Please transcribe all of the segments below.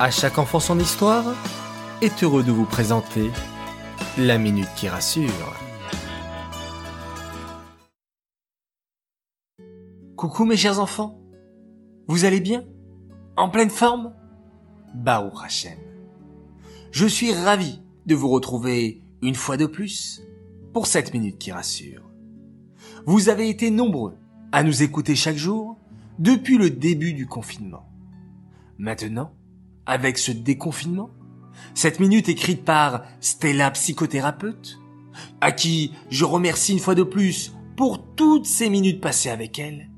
À chaque enfant son histoire est heureux de vous présenter la minute qui rassure. Coucou mes chers enfants, vous allez bien? En pleine forme? Baruch Hashem. Je suis ravi de vous retrouver une fois de plus pour cette minute qui rassure. Vous avez été nombreux à nous écouter chaque jour depuis le début du confinement. Maintenant, avec ce déconfinement Cette minute écrite par Stella psychothérapeute, à qui je remercie une fois de plus pour toutes ces minutes passées avec elle,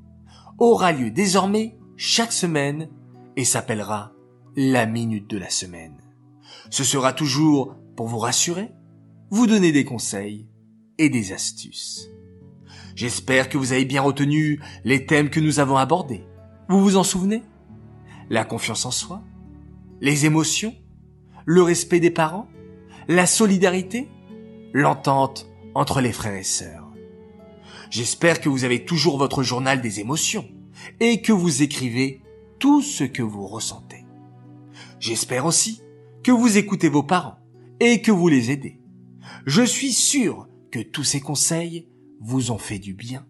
aura lieu désormais chaque semaine et s'appellera la minute de la semaine. Ce sera toujours pour vous rassurer, vous donner des conseils et des astuces. J'espère que vous avez bien retenu les thèmes que nous avons abordés. Vous vous en souvenez? La confiance en soi, les émotions, le respect des parents, la solidarité, l'entente entre les frères et sœurs. J'espère que vous avez toujours votre journal des émotions et que vous écrivez tout ce que vous ressentez. J'espère aussi que vous écoutez vos parents et que vous les aidez. Je suis sûr que tous ces conseils vous ont fait du bien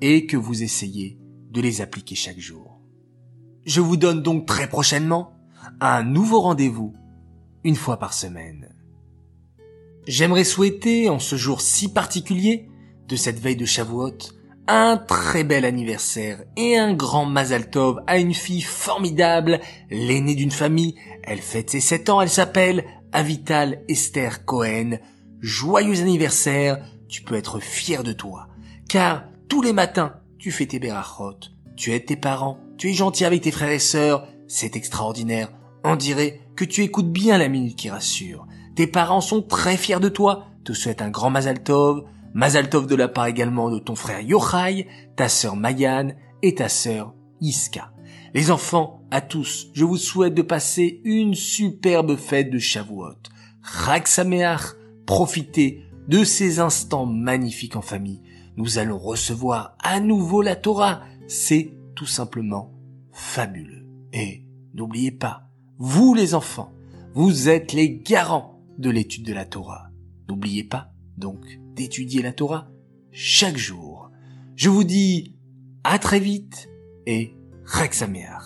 et que vous essayez de les appliquer chaque jour. Je vous donne donc très prochainement un nouveau rendez-vous une fois par semaine. J'aimerais souhaiter, en ce jour si particulier de cette veille de Shavuot, un très bel anniversaire et un grand Mazal Tov à une fille formidable, l'aînée d'une famille. Elle fête ses 7 ans, elle s'appelle Avital Esther Cohen. Joyeux anniversaire, tu peux être fier de toi. Car tous les matins, tu fais tes berachot, tu aides tes parents, tu es gentil avec tes frères et sœurs, c'est extraordinaire. On dirait que tu écoutes bien la minute qui rassure. Tes parents sont très fiers de toi, te souhaitent un grand Mazal Tov, Mazal Tov de la part également de ton frère Yochai, ta sœur Mayan et ta sœur Iska. Les enfants, à tous, je vous souhaite de passer une superbe fête de Shavuot. Chag Sameach, profitez de ces instants magnifiques en famille. Nous allons recevoir à nouveau la Torah. C'est tout simplement fabuleux. Et n'oubliez pas, vous les enfants, vous êtes les garants de l'étude de la Torah. N'oubliez pas, donc, d'étudier la Torah chaque jour. Je vous dis à très vite et Rexameach.